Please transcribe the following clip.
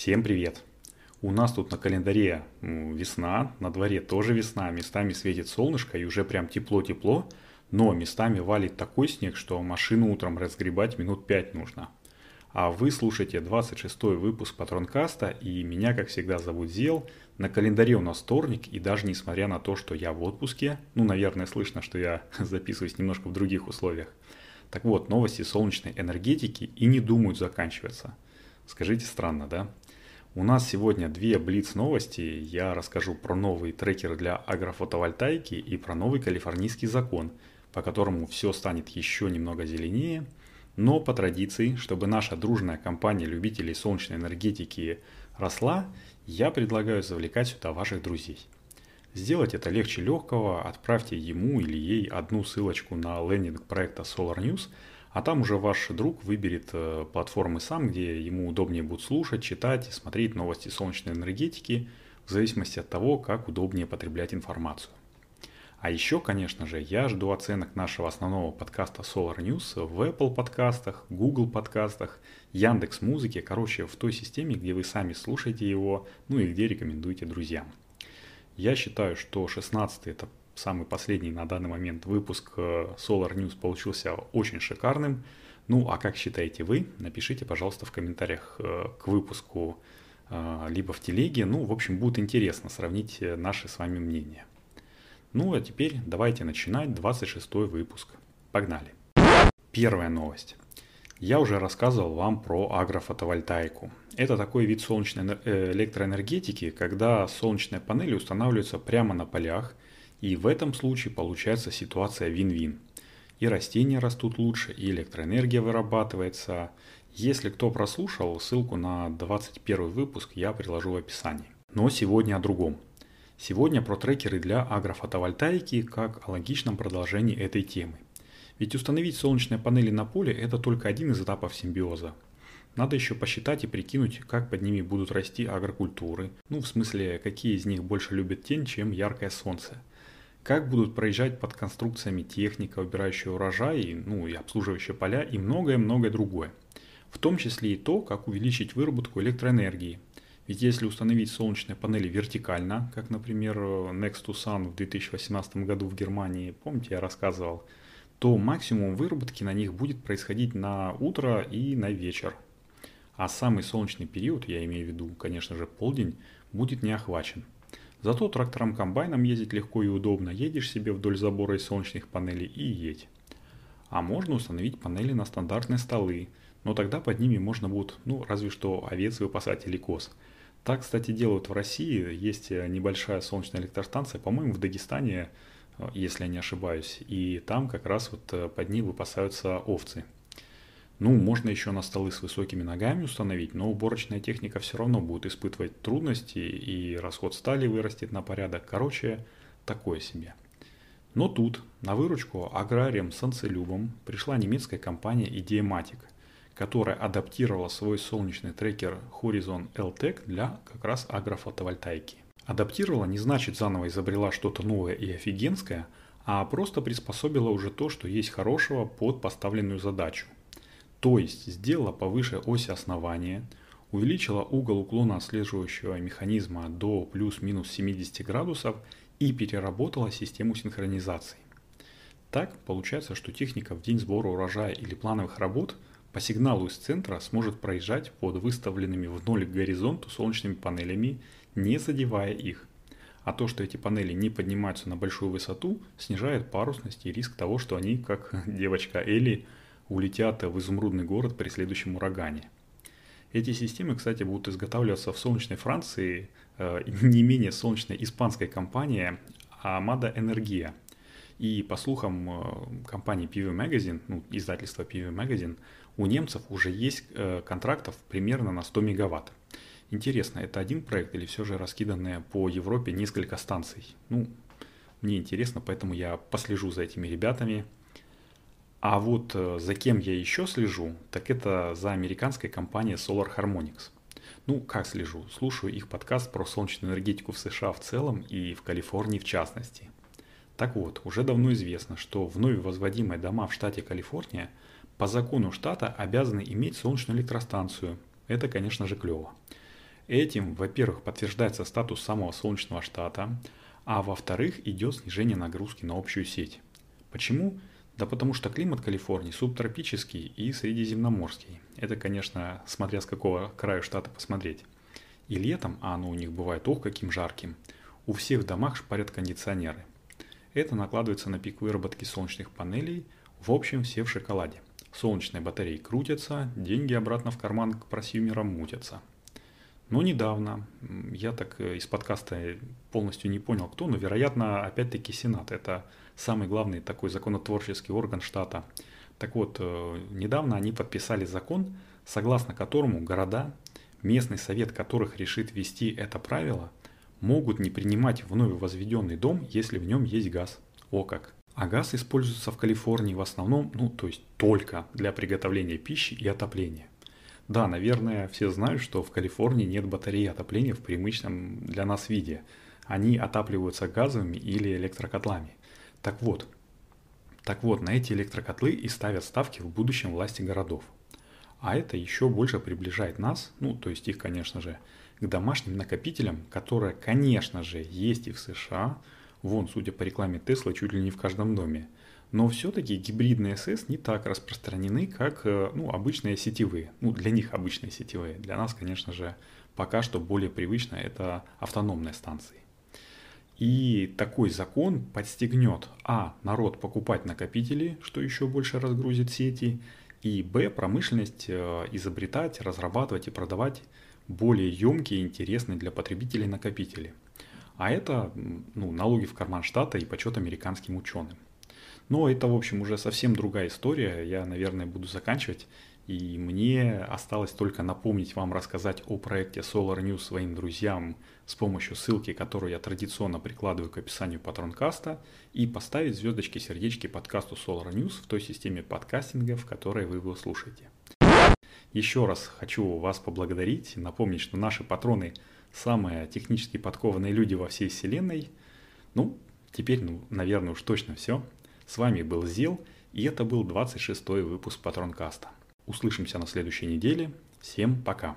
Всем привет! У нас тут на календаре весна, на дворе тоже весна, местами светит солнышко и уже прям тепло-тепло, но местами валит такой снег, что машину утром разгребать минут 5 нужно. А вы слушаете 26 выпуск Патронкаста, и меня, как всегда, зовут Зел. На календаре у нас вторник, и даже несмотря на то, что я в отпуске, ну, наверное, слышно, что я записываюсь немножко в других условиях. Так вот, новости солнечной энергетики и не думают заканчиваться. Скажите, странно, да? У нас сегодня две блиц новости. Я расскажу про новый трекер для агрофотовольтайки и про новый калифорнийский закон, по которому все станет еще немного зеленее. Но по традиции, чтобы наша дружная компания любителей солнечной энергетики росла, я предлагаю завлекать сюда ваших друзей. Сделать это легче легкого, отправьте ему или ей одну ссылочку на лендинг проекта Solar News – а там уже ваш друг выберет э, платформы сам, где ему удобнее будет слушать, читать и смотреть новости солнечной энергетики, в зависимости от того, как удобнее потреблять информацию. А еще, конечно же, я жду оценок нашего основного подкаста Solar News в Apple подкастах, Google подкастах, Яндекс Музыке, короче, в той системе, где вы сами слушаете его, ну и где рекомендуете друзьям. Я считаю, что 16 это самый последний на данный момент выпуск э, Solar News получился очень шикарным. Ну, а как считаете вы? Напишите, пожалуйста, в комментариях э, к выпуску э, либо в телеге. Ну, в общем, будет интересно сравнить наши с вами мнения. Ну, а теперь давайте начинать 26 выпуск. Погнали. Первая новость. Я уже рассказывал вам про агрофотовольтайку. Это такой вид солнечной электроэнергетики, когда солнечные панели устанавливаются прямо на полях – и в этом случае получается ситуация вин-вин. И растения растут лучше, и электроэнергия вырабатывается. Если кто прослушал, ссылку на 21 выпуск я приложу в описании. Но сегодня о другом. Сегодня про трекеры для агрофотовольтаики как о логичном продолжении этой темы. Ведь установить солнечные панели на поле – это только один из этапов симбиоза. Надо еще посчитать и прикинуть, как под ними будут расти агрокультуры. Ну, в смысле, какие из них больше любят тень, чем яркое солнце – как будут проезжать под конструкциями техника, убирающая урожай, ну и обслуживающая поля и многое-многое другое. В том числе и то, как увеличить выработку электроэнергии. Ведь если установить солнечные панели вертикально, как, например, Next to Sun в 2018 году в Германии, помните, я рассказывал, то максимум выработки на них будет происходить на утро и на вечер. А самый солнечный период, я имею в виду, конечно же, полдень, будет не охвачен. Зато трактором-комбайном ездить легко и удобно. Едешь себе вдоль забора из солнечных панелей и едь. А можно установить панели на стандартные столы, но тогда под ними можно будет, ну, разве что овец выпасать или коз. Так, кстати, делают в России. Есть э, небольшая солнечная электростанция, по-моему, в Дагестане, э, если я не ошибаюсь. И там как раз вот э, под ней выпасаются овцы. Ну, можно еще на столы с высокими ногами установить, но уборочная техника все равно будет испытывать трудности, и расход стали вырастет на порядок. Короче, такое себе. Но тут на выручку аграриям санцелюбам пришла немецкая компания Ideamatic, которая адаптировала свой солнечный трекер Horizon LTEC для как раз агрофотовольтайки. Адаптировала не значит заново изобрела что-то новое и офигенское, а просто приспособила уже то, что есть хорошего под поставленную задачу – то есть сделала повыше оси основания, увеличила угол уклона отслеживающего механизма до плюс-минус 70 градусов и переработала систему синхронизации. Так получается, что техника в день сбора урожая или плановых работ по сигналу из центра сможет проезжать под выставленными в ноль к горизонту солнечными панелями, не задевая их. А то, что эти панели не поднимаются на большую высоту, снижает парусность и риск того, что они, как девочка Элли, улетят в изумрудный город при следующем урагане. Эти системы, кстати, будут изготавливаться в солнечной Франции э, не менее солнечной испанской компании Amada Energia. И по слухам э, компании PV Magazine, ну, издательства PV Magazine, у немцев уже есть э, контрактов примерно на 100 мегаватт. Интересно, это один проект или все же раскиданные по Европе несколько станций? Ну, мне интересно, поэтому я послежу за этими ребятами – а вот э, за кем я еще слежу, так это за американской компанией Solar Harmonics. Ну, как слежу? Слушаю их подкаст про солнечную энергетику в США в целом и в Калифорнии в частности. Так вот, уже давно известно, что вновь возводимые дома в штате Калифорния по закону штата обязаны иметь солнечную электростанцию. Это, конечно же, клево. Этим, во-первых, подтверждается статус самого солнечного штата, а во-вторых, идет снижение нагрузки на общую сеть. Почему? Да потому что климат Калифорнии субтропический и средиземноморский. Это, конечно, смотря с какого края штата посмотреть. И летом, а оно у них бывает ох каким жарким, у всех в домах шпарят кондиционеры. Это накладывается на пик выработки солнечных панелей, в общем все в шоколаде. Солнечные батареи крутятся, деньги обратно в карман к просюмерам мутятся. Но недавно, я так э, из подкаста полностью не понял кто, но вероятно опять-таки Сенат. Это самый главный такой законотворческий орган штата. Так вот, э, недавно они подписали закон, согласно которому города местный совет которых решит ввести это правило, могут не принимать вновь возведенный дом, если в нем есть газ. О как! А газ используется в Калифорнии в основном, ну то есть только для приготовления пищи и отопления. Да, наверное, все знают, что в Калифорнии нет батареи отопления в привычном для нас виде. Они отапливаются газовыми или электрокотлами. Так вот, так вот, на эти электрокотлы и ставят ставки в будущем власти городов – а это еще больше приближает нас, ну то есть их, конечно же, к домашним накопителям, которые, конечно же, есть и в США. Вон, судя по рекламе Тесла, чуть ли не в каждом доме. Но все-таки гибридные СС не так распространены, как э, ну, обычные сетевые. Ну, для них обычные сетевые. Для нас, конечно же, пока что более привычно это автономные станции. И такой закон подстегнет, а, народ покупать накопители, что еще больше разгрузит сети, и б. Промышленность э, изобретать, разрабатывать и продавать более емкие и интересные для потребителей накопители. А это ну, налоги в карман штата и почет американским ученым. Но это, в общем, уже совсем другая история. Я, наверное, буду заканчивать. И мне осталось только напомнить вам рассказать о проекте Solar News своим друзьям с помощью ссылки, которую я традиционно прикладываю к описанию патронкаста, и поставить звездочки сердечки подкасту Solar News в той системе подкастинга, в которой вы его слушаете. Еще раз хочу вас поблагодарить, напомнить, что наши патроны самые технически подкованные люди во всей вселенной. Ну, теперь, ну, наверное, уж точно все. С вами был Зил, и это был 26 выпуск Патронкаста. Услышимся на следующей неделе. Всем пока.